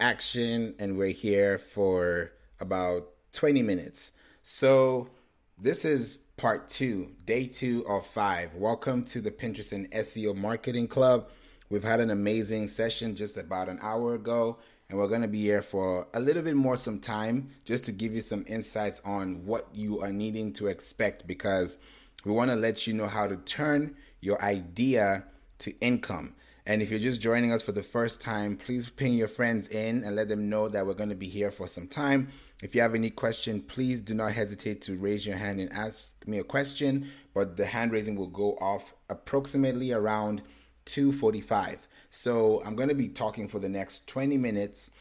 action and we're here for about 20 minutes. So, this is part two, day two of five. Welcome to the Pinterest and SEO Marketing Club. We've had an amazing session just about an hour ago, and we're going to be here for a little bit more some time just to give you some insights on what you are needing to expect because we want to let you know how to turn your idea to income. And if you're just joining us for the first time, please ping your friends in and let them know that we're going to be here for some time. If you have any question, please do not hesitate to raise your hand and ask me a question. But the hand raising will go off approximately around 2:45. So I'm going to be talking for the next 20 minutes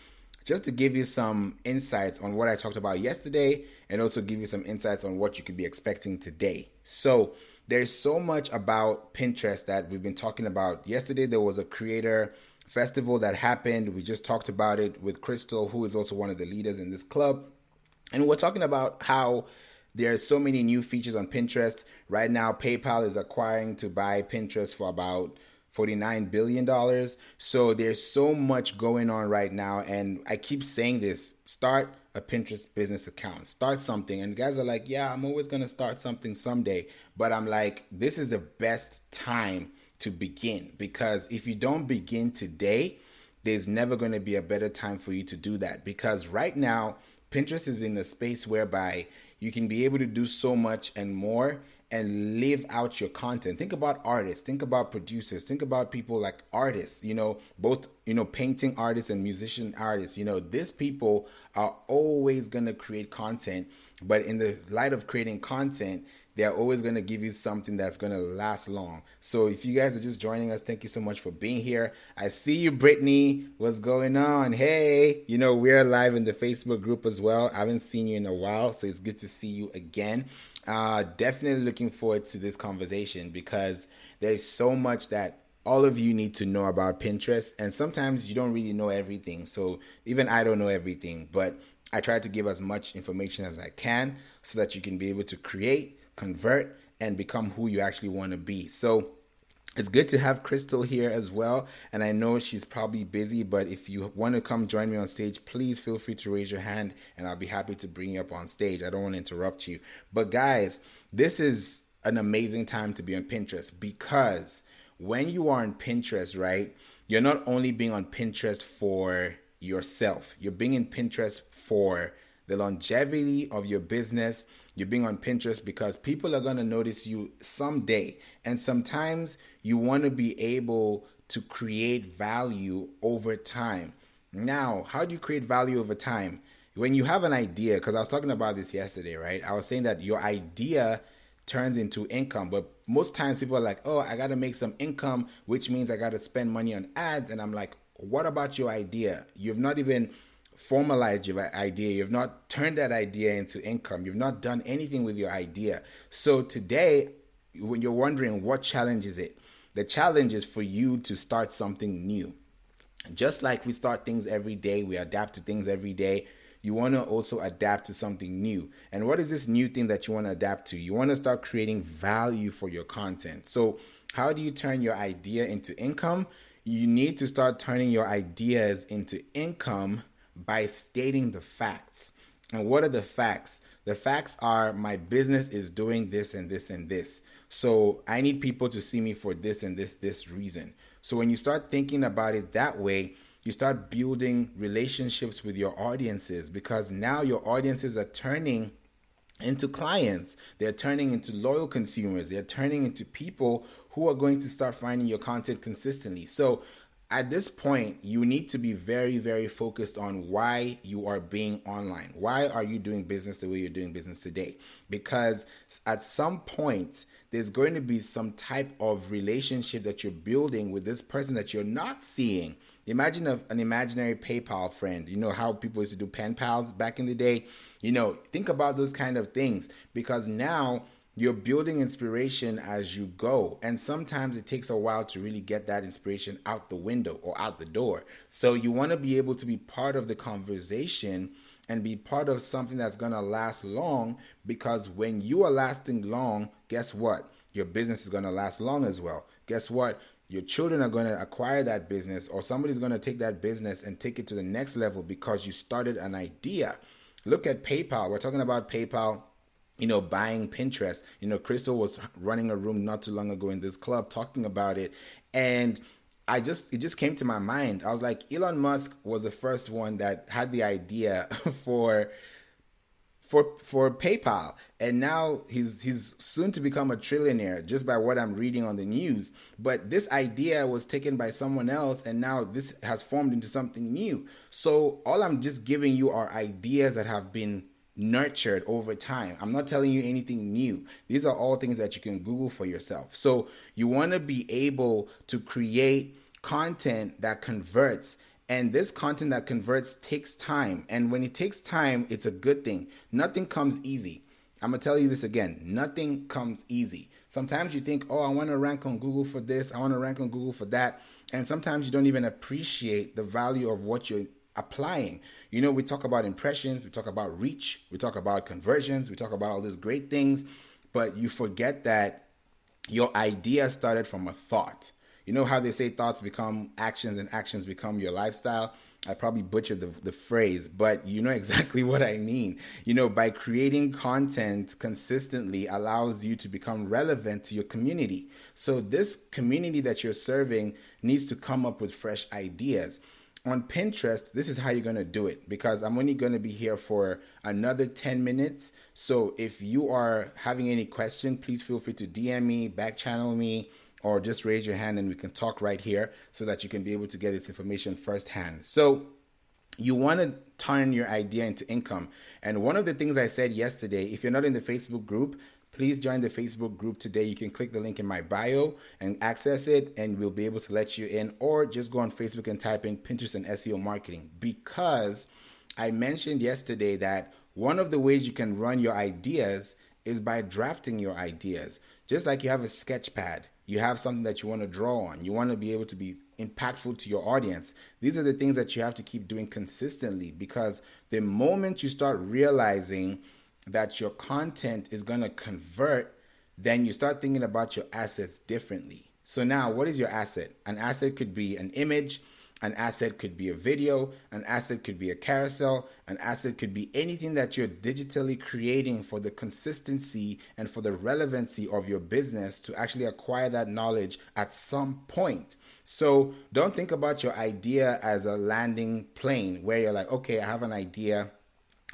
just to give you some insights on what I talked about yesterday and also give you some insights on what you could be expecting today. So there's so much about Pinterest that we've been talking about. Yesterday, there was a creator festival that happened. We just talked about it with Crystal, who is also one of the leaders in this club. And we're talking about how there's so many new features on Pinterest. Right now, PayPal is acquiring to buy Pinterest for about $49 billion. So there's so much going on right now. And I keep saying this start a Pinterest business account, start something. And guys are like, yeah, I'm always going to start something someday. But I'm like, this is the best time to begin because if you don't begin today, there's never going to be a better time for you to do that because right now, Pinterest is in a space whereby you can be able to do so much and more and live out your content. Think about artists, think about producers, think about people like artists, you know, both, you know, painting artists and musician artists. You know, these people are always going to create content, but in the light of creating content, they're always going to give you something that's going to last long. So if you guys are just joining us, thank you so much for being here. I see you, Brittany. What's going on? Hey, you know, we're live in the Facebook group as well. I haven't seen you in a while, so it's good to see you again. Uh, definitely looking forward to this conversation because there's so much that all of you need to know about Pinterest, and sometimes you don't really know everything. So even I don't know everything, but I try to give as much information as I can so that you can be able to create convert and become who you actually want to be. So it's good to have Crystal here as well. And I know she's probably busy, but if you want to come join me on stage, please feel free to raise your hand and I'll be happy to bring you up on stage. I don't want to interrupt you. But guys, this is an amazing time to be on Pinterest because when you are on Pinterest, right, you're not only being on Pinterest for yourself, you're being in Pinterest for the longevity of your business. You're being on Pinterest because people are going to notice you someday. And sometimes you want to be able to create value over time. Now, how do you create value over time? When you have an idea, because I was talking about this yesterday, right? I was saying that your idea turns into income, but most times people are like, oh, I got to make some income, which means I got to spend money on ads. And I'm like, what about your idea? You've not even formalized your idea. You've not turned that idea into income. You've not done anything with your idea. So today, when you're wondering what challenge is it, the challenge is for you to start something new. Just like we start things every day, we adapt to things every day. You want to also adapt to something new. And what is this new thing that you want to adapt to? You want to start creating value for your content. So, how do you turn your idea into income? You need to start turning your ideas into income by stating the facts. And what are the facts? The facts are my business is doing this and this and this. So I need people to see me for this and this this reason. So when you start thinking about it that way, you start building relationships with your audiences because now your audiences are turning into clients. They're turning into loyal consumers. They're turning into people who are going to start finding your content consistently. So at this point, you need to be very, very focused on why you are being online. Why are you doing business the way you're doing business today? Because at some point, there's going to be some type of relationship that you're building with this person that you're not seeing. Imagine a, an imaginary PayPal friend. You know how people used to do pen pals back in the day? You know, think about those kind of things because now you're building inspiration as you go. And sometimes it takes a while to really get that inspiration out the window or out the door. So you want to be able to be part of the conversation and be part of something that's going to last long because when you are lasting long, guess what? Your business is going to last long as well. Guess what? your children are going to acquire that business or somebody's going to take that business and take it to the next level because you started an idea. Look at PayPal. We're talking about PayPal you know, buying Pinterest. You know, Crystal was running a room not too long ago in this club talking about it. And I just, it just came to my mind. I was like, Elon Musk was the first one that had the idea for for for PayPal, and now he's he's soon to become a trillionaire just by what I'm reading on the news. But this idea was taken by someone else, and now this has formed into something new. So all I'm just giving you are ideas that have been nurtured over time. I'm not telling you anything new. These are all things that you can Google for yourself. So you want to be able to create content that converts and this content that converts takes time. And when it takes time, it's a good thing. Nothing comes easy. I'm going to tell you this again nothing comes easy. Sometimes you think, oh, I want to rank on Google for this, I want to rank on Google for that. And sometimes you don't even appreciate the value of what you're applying. You know, we talk about impressions, we talk about reach, we talk about conversions, we talk about all these great things, but you forget that your idea started from a thought. You know how they say thoughts become actions and actions become your lifestyle? I probably butchered the, the phrase, but you know exactly what I mean. You know, by creating content consistently allows you to become relevant to your community. So, this community that you're serving needs to come up with fresh ideas. On Pinterest, this is how you're going to do it because I'm only going to be here for another 10 minutes. So, if you are having any question, please feel free to DM me, back channel me or just raise your hand and we can talk right here so that you can be able to get this information firsthand. So, you want to turn your idea into income. And one of the things I said yesterday, if you're not in the Facebook group, please join the Facebook group today. You can click the link in my bio and access it, and we'll be able to let you in, or just go on Facebook and type in Pinterest and SEO marketing. Because I mentioned yesterday that one of the ways you can run your ideas is by drafting your ideas. Just like you have a sketch pad, you have something that you want to draw on. You want to be able to be impactful to your audience. These are the things that you have to keep doing consistently because the moment you start realizing that your content is going to convert, then you start thinking about your assets differently. So, now what is your asset? An asset could be an image, an asset could be a video, an asset could be a carousel, an asset could be anything that you're digitally creating for the consistency and for the relevancy of your business to actually acquire that knowledge at some point. So don't think about your idea as a landing plane where you're like, okay, I have an idea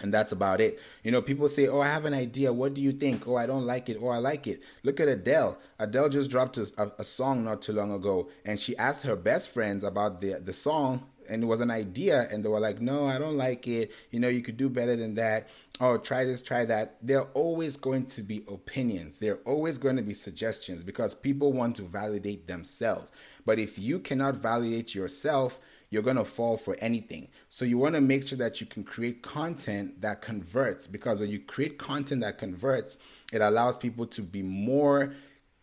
and that's about it. You know, people say, "Oh, I have an idea. What do you think? Oh, I don't like it. Oh, I like it." Look at Adele. Adele just dropped a, a, song not too long ago, and she asked her best friends about the the song, and it was an idea, and they were like, "No, I don't like it. You know, you could do better than that. Oh, try this, try that." There are always going to be opinions. There are always going to be suggestions because people want to validate themselves. But if you cannot validate yourself, you're going to fall for anything. So you want to make sure that you can create content that converts because when you create content that converts, it allows people to be more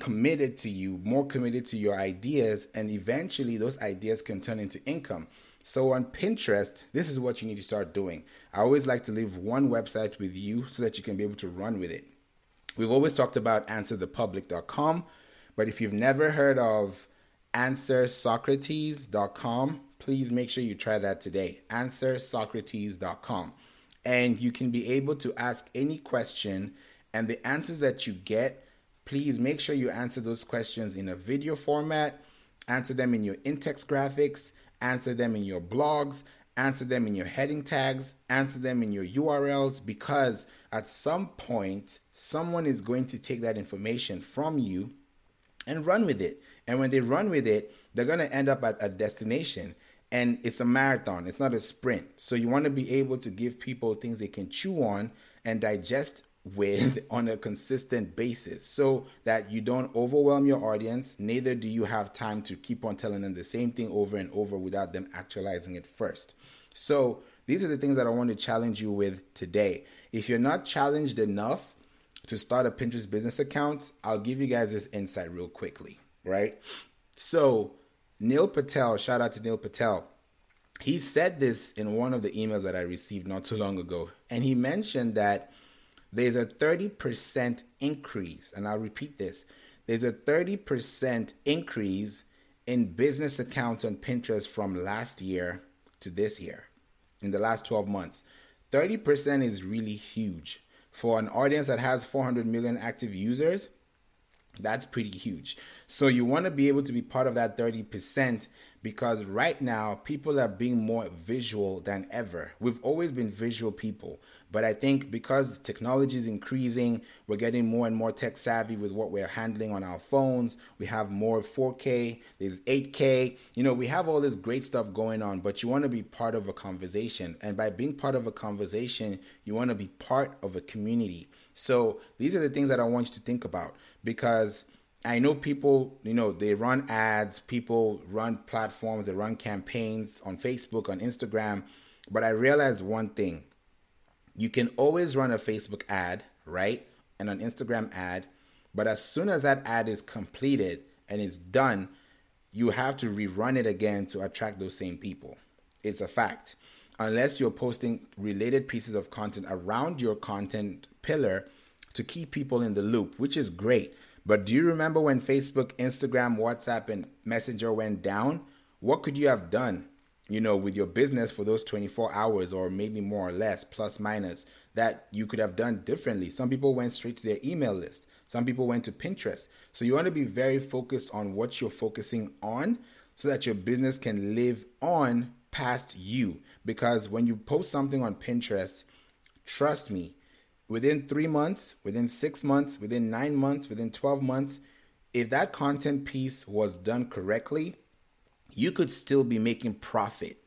committed to you, more committed to your ideas, and eventually those ideas can turn into income. So on Pinterest, this is what you need to start doing. I always like to leave one website with you so that you can be able to run with it. We've always talked about answerthepublic.com, but if you've never heard of answersocrates.com, please make sure you try that today. AnswerSocrates.com. And you can be able to ask any question, and the answers that you get, please make sure you answer those questions in a video format, answer them in your in-text graphics, answer them in your blogs, answer them in your heading tags, answer them in your URLs, because at some point, someone is going to take that information from you and run with it. And when they run with it, they're going to end up at a destination and it's a marathon. It's not a sprint. So you want to be able to give people things they can chew on and digest with on a consistent basis so that you don't overwhelm your audience. Neither do you have time to keep on telling them the same thing over and over without them actualizing it first. So these are the things that i want to challenge you with today. If you're not challenged enough to start a pinterest business account i'll give you guys this insight real quickly right? So Neil Patel, shout out to Neil Patel. He said this in one of the emails that I received not too long ago. And he mentioned that there's a 30% increase, and I'll repeat this there's a 30% increase in business accounts on Pinterest from last year to this year, in the last 12 months. 30% is really huge. For an audience that has 400 million active users, that's pretty huge. So you want to be able to be part of that 30% because right now people are being more visual than ever. We've always been visual people, but I think because technology is increasing, we're getting more and more tech savvy with what we're handling on our phones. We have more 4K, there's 8K. You know, we have all this great stuff going on, but you want to be part of a conversation. And by being part of a conversation, you want to be part of a community. So these are the things that I want you to think about because I know people, you know, they run ads, people run platforms, they run campaigns on Facebook, on Instagram. But I realized one thing you can always run a Facebook ad, right? And an Instagram ad. But as soon as that ad is completed and it's done, you have to rerun it again to attract those same people. It's a fact. Unless you're posting related pieces of content around your content pillar to keep people in the loop, which is great. But do you remember when Facebook, Instagram, WhatsApp, and Messenger went down? What could you have done? you know, with your business for those 24 hours or maybe more or less, plus minus, that you could have done differently. Some people went straight to their email list, some people went to Pinterest. So you want to be very focused on what you're focusing on so that your business can live on past you. Because when you post something on Pinterest, trust me, within three months, within six months, within nine months, within 12 months, if that content piece was done correctly, you could still be making profit,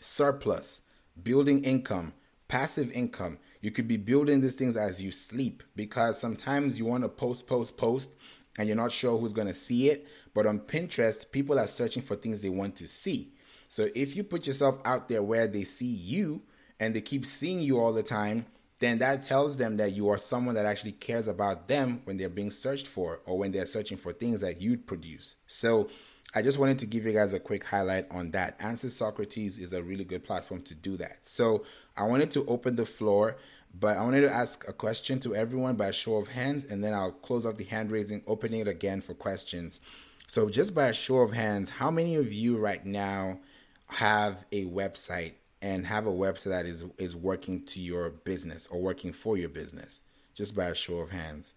surplus, building income, passive income. You could be building these things as you sleep because sometimes you want to post, post, post, and you're not sure who's going to see it. But on Pinterest, people are searching for things they want to see. So if you put yourself out there where they see you and they keep seeing you all the time, then that tells them that you are someone that actually cares about them when they're being searched for or when they're searching for things that you'd produce. So I just wanted to give you guys a quick highlight on that. Answer Socrates is a really good platform to do that. So I wanted to open the floor, but I wanted to ask a question to everyone by a show of hands, and then I'll close out the hand raising, opening it again for questions. So just by a show of hands, how many of you right now have a website and have a website that is is working to your business or working for your business? Just by a show of hands.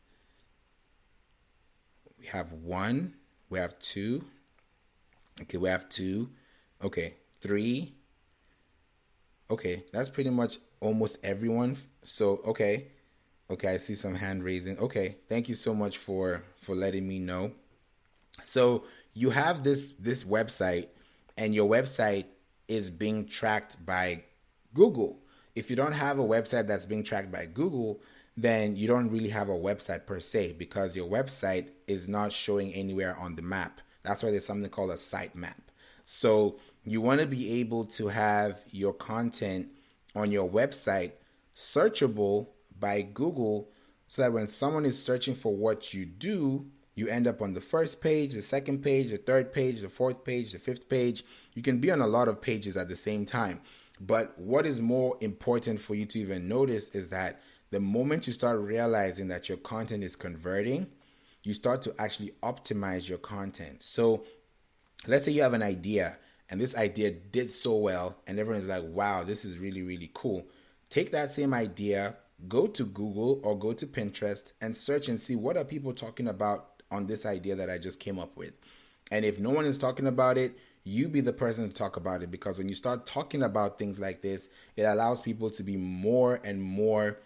We have one, we have two, Okay, we have two. Okay, three. Okay, that's pretty much almost everyone. So, okay. Okay, I see some hand raising. Okay, thank you so much for for letting me know. So, you have this this website and your website is being tracked by Google. If you don't have a website that's being tracked by Google, then you don't really have a website per se because your website is not showing anywhere on the map. That's why there's something called a sitemap. So you want to be able to have your content on your website searchable by Google so that when someone is searching for what you do, you end up on the first page, the second page, the third page, the fourth page, the fifth page. You can be on a lot of pages at the same time. But what is more important for you to even notice is that the moment you start realizing that your content is converting, you start to actually optimize your content. So let's say you have an idea and this idea did so well and everyone's like, wow, this is really, really cool. Take that same idea, go to Google or go to Pinterest and search and see what are people talking about on this idea that I just came up with. And if no one is talking about it, you be the person to talk about it because when you start talking about things like this, it allows people to be more and more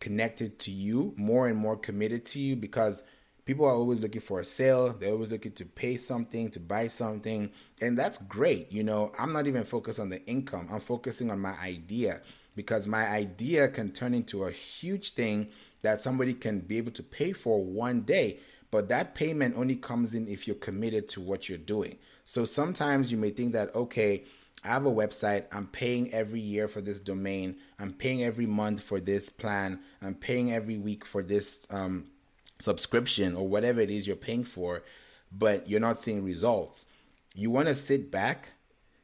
connected to you, more and more committed to you because people are always looking for a sale. They're always looking to pay something to buy something. And that's great you know. I'm not even focused on the income. I'm focusing on my idea because my idea can turn into a huge thing that somebody can be able to pay for one day but that payment only comes in if you're committed to what you're doing so sometimes you may think that okay I have a website. I'm paying every year for this domain. I'm paying every month for this plan. I'm paying every week for this um, subscription or whatever it is you're paying for, but you're not seeing results. You want to sit back,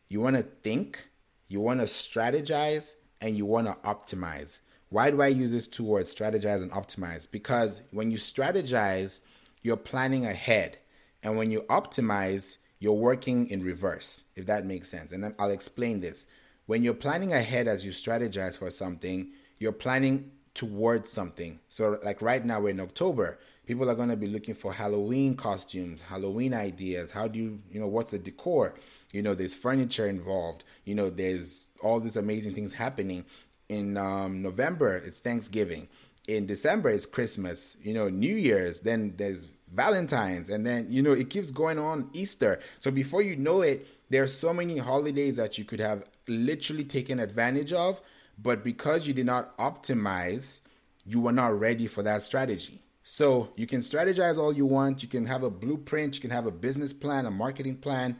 you want to think, you want to strategize, and you want to optimize. Why do I use this two words, strategize and optimize? Because when you strategize, you're planning ahead. And when you optimize, you're working in reverse, if that makes sense. And I'll explain this. When you're planning ahead as you strategize for something, you're planning towards something. So, like right now, we're in October. People are going to be looking for Halloween costumes, Halloween ideas. How do you, you know, what's the decor? You know, there's furniture involved. You know, there's all these amazing things happening. In um, November, it's Thanksgiving. In December, it's Christmas. You know, New Year's. Then there's Valentine's, and then you know it keeps going on Easter. So before you know it, there are so many holidays that you could have literally taken advantage of, but because you did not optimize, you were not ready for that strategy. So you can strategize all you want, you can have a blueprint, you can have a business plan, a marketing plan,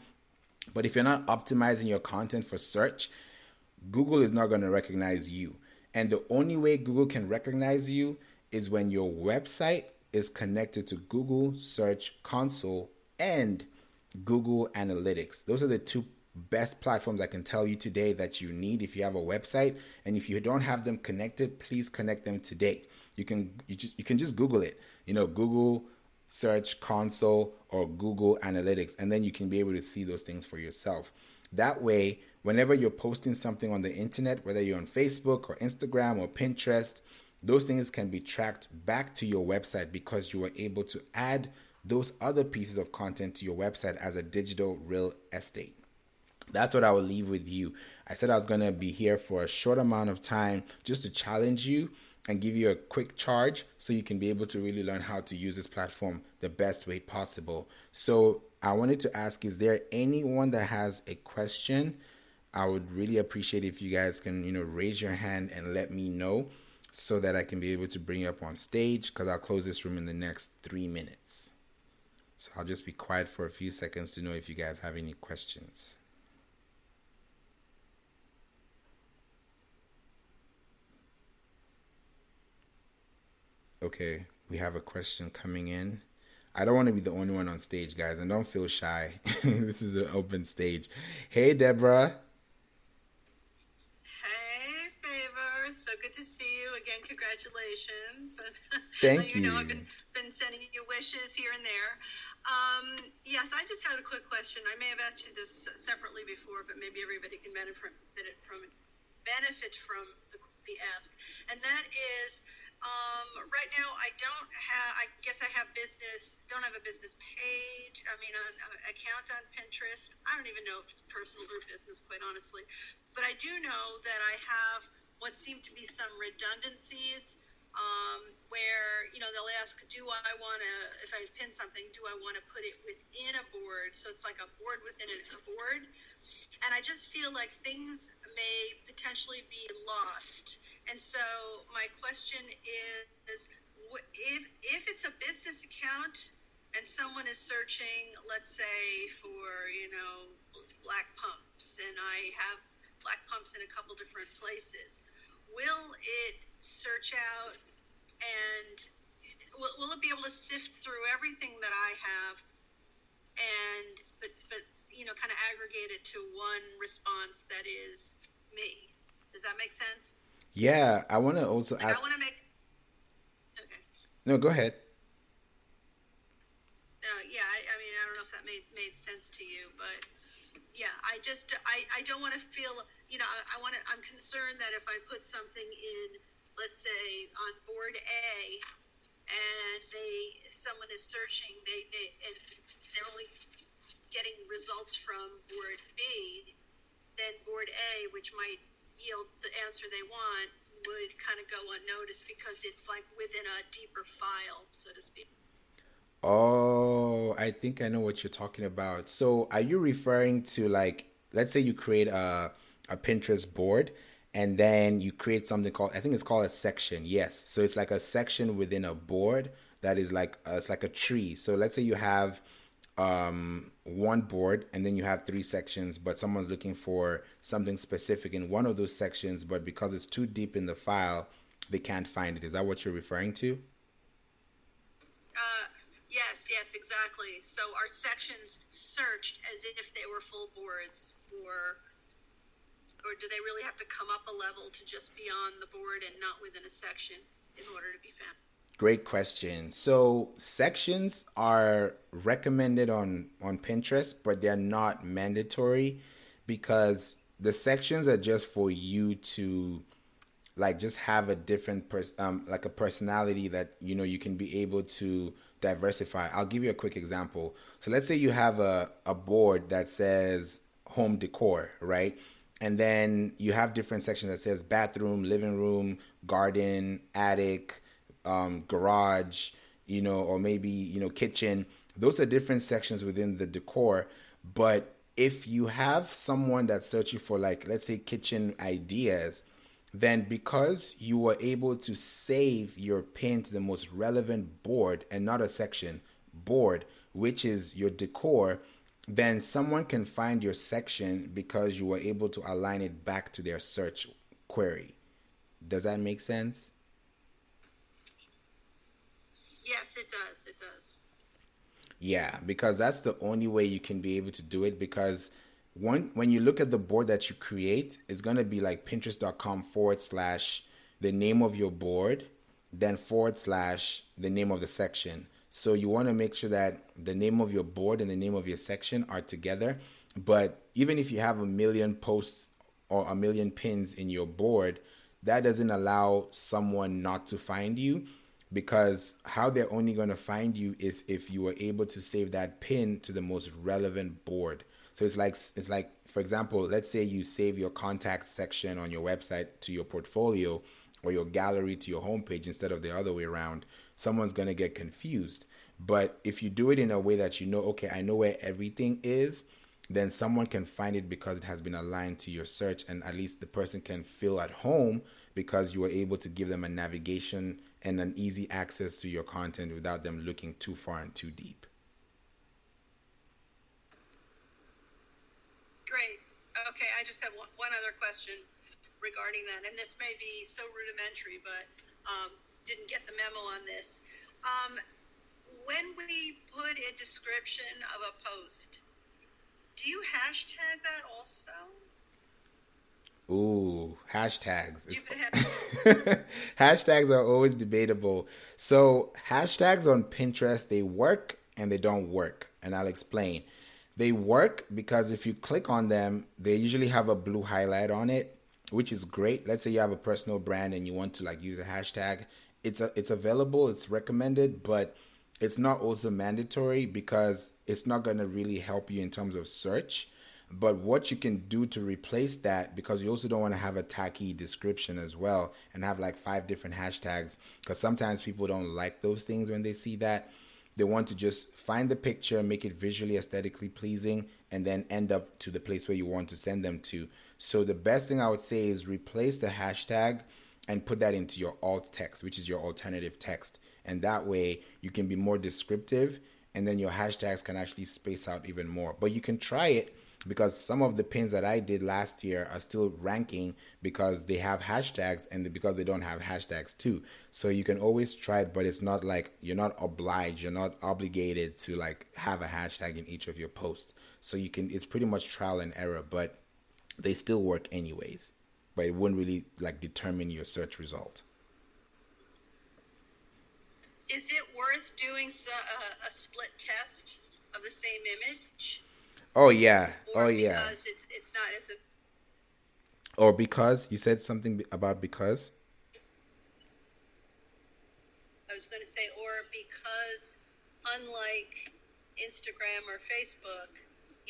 but if you're not optimizing your content for search, Google is not going to recognize you. And the only way Google can recognize you is when your website is connected to Google Search Console and Google Analytics. Those are the two best platforms I can tell you today that you need if you have a website. And if you don't have them connected, please connect them today. You can you, just, you can just Google it. You know, Google Search Console or Google Analytics, and then you can be able to see those things for yourself. That way, whenever you're posting something on the internet, whether you're on Facebook or Instagram or Pinterest, those things can be tracked back to your website because you were able to add those other pieces of content to your website as a digital real estate. That's what I will leave with you. I said I was going to be here for a short amount of time just to challenge you and give you a quick charge so you can be able to really learn how to use this platform the best way possible. So, I wanted to ask is there anyone that has a question? I would really appreciate if you guys can, you know, raise your hand and let me know so that I can be able to bring you up on stage because I'll close this room in the next three minutes. So I'll just be quiet for a few seconds to know if you guys have any questions. Okay, we have a question coming in. I don't want to be the only one on stage, guys, and don't feel shy. this is an open stage. Hey, Deborah. Congratulations. see you. Again. Congratulations. Thank you You know, I've been, been sending you wishes here and there. Um, yes, I just had a quick question. I may have asked you this separately before, but maybe everybody can benefit from, from benefit from the, the ask. And that is, um, right now I don't have. I guess I have business. Don't have a business page. I mean, an account on Pinterest. I don't even know if it's personal or business, quite honestly. But I do know that I have what seem to be some redundancies um, where you know they'll ask, do I want to, if I pin something, do I want to put it within a board? So it's like a board within a board, and I just feel like things may potentially be lost. And so my question is, if if it's a business account and someone is searching, let's say for you know black pumps, and I have black pumps in a couple different places will it search out and will, will it be able to sift through everything that I have and but but you know kind of aggregate it to one response that is me? Does that make sense? Yeah, I want to also like ask. I want to make. Okay. No, go ahead. No, yeah, I, I mean, I don't know if that made made sense to you, but yeah, I just I, I don't want to feel you know I, I want to I'm concerned that if I put something in let's say on board A and they someone is searching they, they and they're only getting results from board B then board A which might yield the answer they want would kind of go unnoticed because it's like within a deeper file so to speak. Oh, I think I know what you're talking about. So, are you referring to like, let's say you create a a Pinterest board and then you create something called I think it's called a section. Yes. So it's like a section within a board that is like uh, it's like a tree. So let's say you have um one board and then you have three sections but someone's looking for something specific in one of those sections but because it's too deep in the file they can't find it is that what you're referring to Yes, yes, exactly. So our sections searched as if they were full boards, or or do they really have to come up a level to just be on the board and not within a section in order to be found? Great question. So sections are recommended on on Pinterest, but they're not mandatory because the sections are just for you to like just have a different pers- um like a personality that you know you can be able to diversify. I'll give you a quick example. So let's say you have a a board that says home decor, right? And then you have different sections that says bathroom, living room, garden, attic, um, garage, you know, or maybe, you know, kitchen. Those are different sections within the decor. But if you have someone that's searching for, like, let's say kitchen ideas, then because you were able to save your pin to the most relevant board and not a section, board, which is your decor, then someone can find your section because you were able to align it back to their search query. Does that make sense? Yes, it does. It does. Yeah, because that's the only way you can be able to do it. Because one, when you look at the board that you create, it's going to be like pinterest.com forward slash the name of your board, then forward slash the name of the section. So you want to make sure that the name of your board and the name of your section are together. But even if you have a million posts or a million pins in your board, that doesn't allow someone not to find you because how they're only going to find you is if you are able to save that pin to the most relevant board. So it's like it's like for example, let's say you save your contact section on your website to your portfolio or your gallery to your homepage instead of the other way around. Someone's going to get confused. But if you do it in a way that you know, okay, I know where everything is, then someone can find it because it has been aligned to your search and at least the person can feel at home because you were able to give them a navigation and an easy access to your content without them looking too far and too deep. Great. Okay, I just have one, other question regarding that, and this may be so rudimentary, but um, didn't get the memo on this. Um, when we put a description of a post, do you hashtag that also? Ooh, hashtags. hashtags are always debatable. So, hashtags on Pinterest, they work and they don't work. And I'll explain. They work because if you click on them, they usually have a blue highlight on it, which is great. Let's say you have a personal brand and you want to like use a hashtag. It's a, it's available, it's recommended, but it's not also mandatory because it's not going to really help you in terms of search but what you can do to replace that, because you also don't want to have a tacky description as well and have like five different hashtags, because sometimes people don't like those things when they see that. They want to just find the picture, make it visually aesthetically pleasing, and then end up to the place where you want to send them to. So the best thing I would say is replace the hashtag and put that into your alt text, which is your alternative text. And that way you can be more descriptive and then your hashtags can actually space out even more. But you can try it because some of the pins that I did last year are still ranking because they have hashtags and because they don't have hashtags too. So you can always try it, but it's not like you're not obliged, you're not obligated to like have a hashtag in each of your posts. So you can, it's pretty much trial and error, but they still work anyways. But it wouldn't really like determine your search result. Is it worth doing a, uh, a split test of the same image? Oh yeah. oh yeah. Because it's it's not as a. Or because you said something about because. I was going to say, or because, unlike Instagram or Facebook,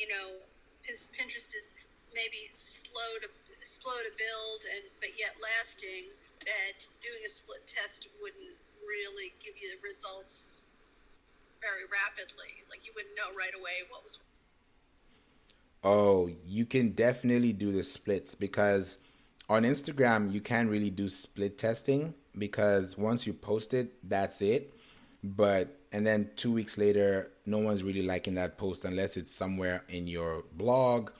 you know, Pinterest is maybe slow to slow to build and but yet lasting. That doing a split test wouldn't really give you the results very rapidly. Like you wouldn't know right away what was Oh, you can definitely do the splits because on Instagram you can't really do split testing because once you post it, that's it. But and then two weeks later, no one's really liking that post unless it's somewhere in your blog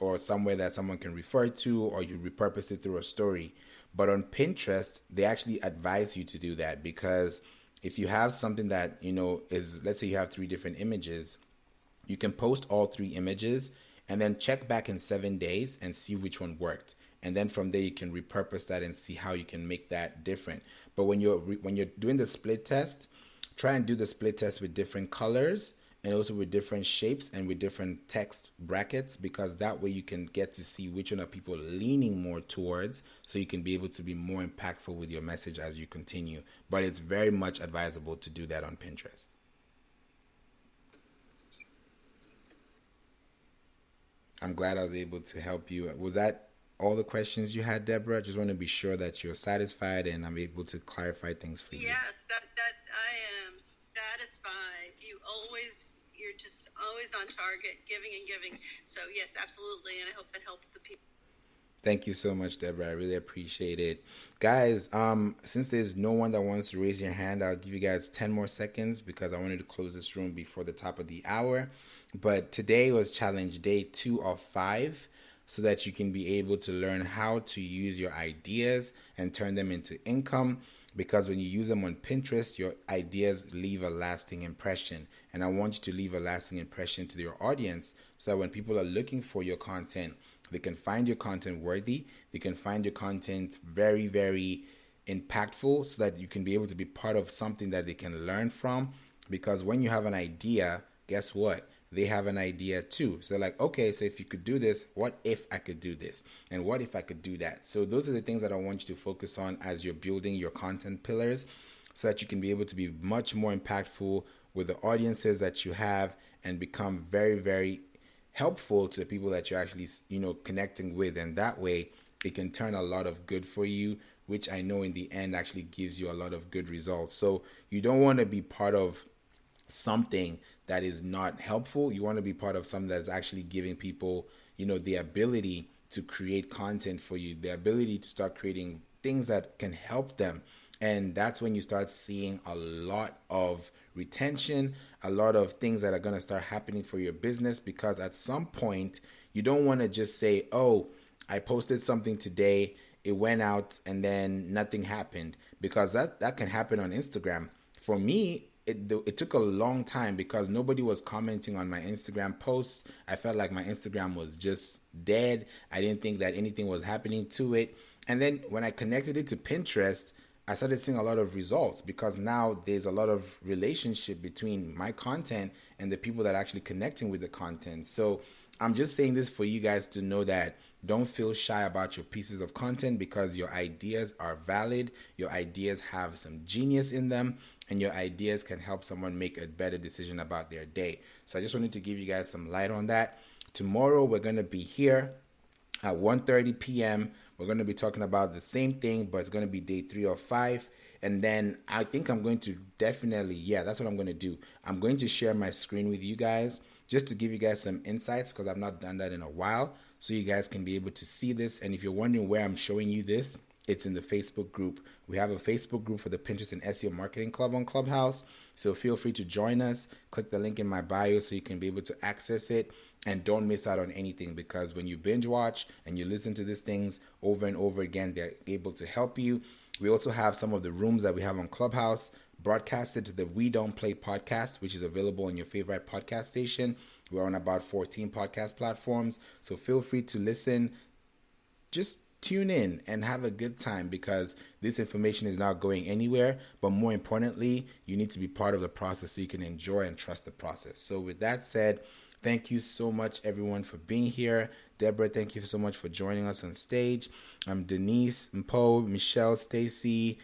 or somewhere that someone can refer to or you repurpose it through a story. But on Pinterest, they actually advise you to do that because if you have something that, you know, is let's say you have three different images, you can post all three images and then check back in seven days and see which one worked. and then from there you can repurpose that and see how you can make that different. But when you're when you're doing the split test, try and do the split test with different colors and also with different shapes and with different text brackets because that way you can get to see which one are people leaning more towards so you can be able to be more impactful with your message as you continue but it's very much advisable to do that on pinterest i'm glad i was able to help you was that all the questions you had deborah just want to be sure that you're satisfied and i'm able to clarify things for you yes that, that i am satisfied you always you're just always on target, giving and giving. So yes, absolutely, and I hope that helped the people. Thank you so much, Deborah. I really appreciate it. Guys, um, since there's no one that wants to raise your hand, I'll give you guys 10 more seconds because I wanted to close this room before the top of the hour. But today was challenge day two of five so that you can be able to learn how to use your ideas and turn them into income because when you use them on Pinterest, your ideas leave a lasting impression. And I want you to leave a lasting impression to your audience so that when people are looking for your content, they can find your content worthy, they can find your content very, very impactful so that you can be able to be part of something that they can learn from. Because when you have an idea, guess what? They have an idea too. So like, okay, so if you could do this, what if I could do this? And what if I could do that? So those are the things that I want you to focus on as you're building your content pillars so that you can be able to be much more impactful with the audiences that you have and become very, very helpful to the people that you're actually, you know, connecting with. And that way it can turn a lot of good for you, which I know in the end actually gives you a lot of good results. So you don't want to be part of something that is not helpful. You want to be part of something that's actually giving people, you know, the ability to create content for you, the ability to start creating things that can help them. And that's when you start seeing a lot of retention, a lot of things that are going to start happening for your business because at some point you don't want to just say, "Oh, I posted something today, it went out and then nothing happened." Because that that can happen on Instagram. For me, it it took a long time because nobody was commenting on my Instagram posts. I felt like my Instagram was just dead. I didn't think that anything was happening to it. And then when I connected it to Pinterest, I started seeing a lot of results because now there's a lot of relationship between my content and the people that are actually connecting with the content. So I'm just saying this for you guys to know that don't feel shy about your pieces of content because your ideas are valid. Your ideas have some genius in them and your ideas can help someone make a better decision about their day. So I just wanted to give you guys some light on that. Tomorrow we're going to be here at 1:30 p.m. We're going to be talking about the same thing, but it's going to be day 3 or 5. And then I think I'm going to definitely, yeah, that's what I'm going to do. I'm going to share my screen with you guys just to give you guys some insights because I've not done that in a while. So you guys can be able to see this. And if you're wondering where I'm showing you this, it's in the Facebook group. We have a Facebook group for the Pinterest and SEO Marketing Club on Clubhouse. So feel free to join us. Click the link in my bio so you can be able to access it. And don't miss out on anything because when you binge watch and you listen to these things over and over again, they're able to help you. We also have some of the rooms that we have on Clubhouse broadcasted to the We Don't Play podcast, which is available on your favorite podcast station. We're on about 14 podcast platforms. So feel free to listen. Just tune in and have a good time because this information is not going anywhere. But more importantly, you need to be part of the process so you can enjoy and trust the process. So, with that said, thank you so much, everyone, for being here. Deborah, thank you so much for joining us on stage. I'm Denise, Mpo, Michelle, Stacy,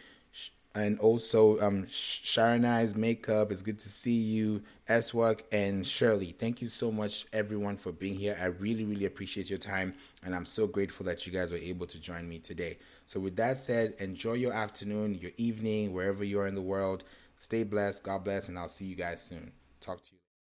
and also um Sharon Eyes Makeup. It's good to see you, Eswak and Shirley. Thank you so much, everyone, for being here. I really, really appreciate your time, and I'm so grateful that you guys were able to join me today. So, with that said, enjoy your afternoon, your evening, wherever you are in the world. Stay blessed, God bless, and I'll see you guys soon. Talk to you.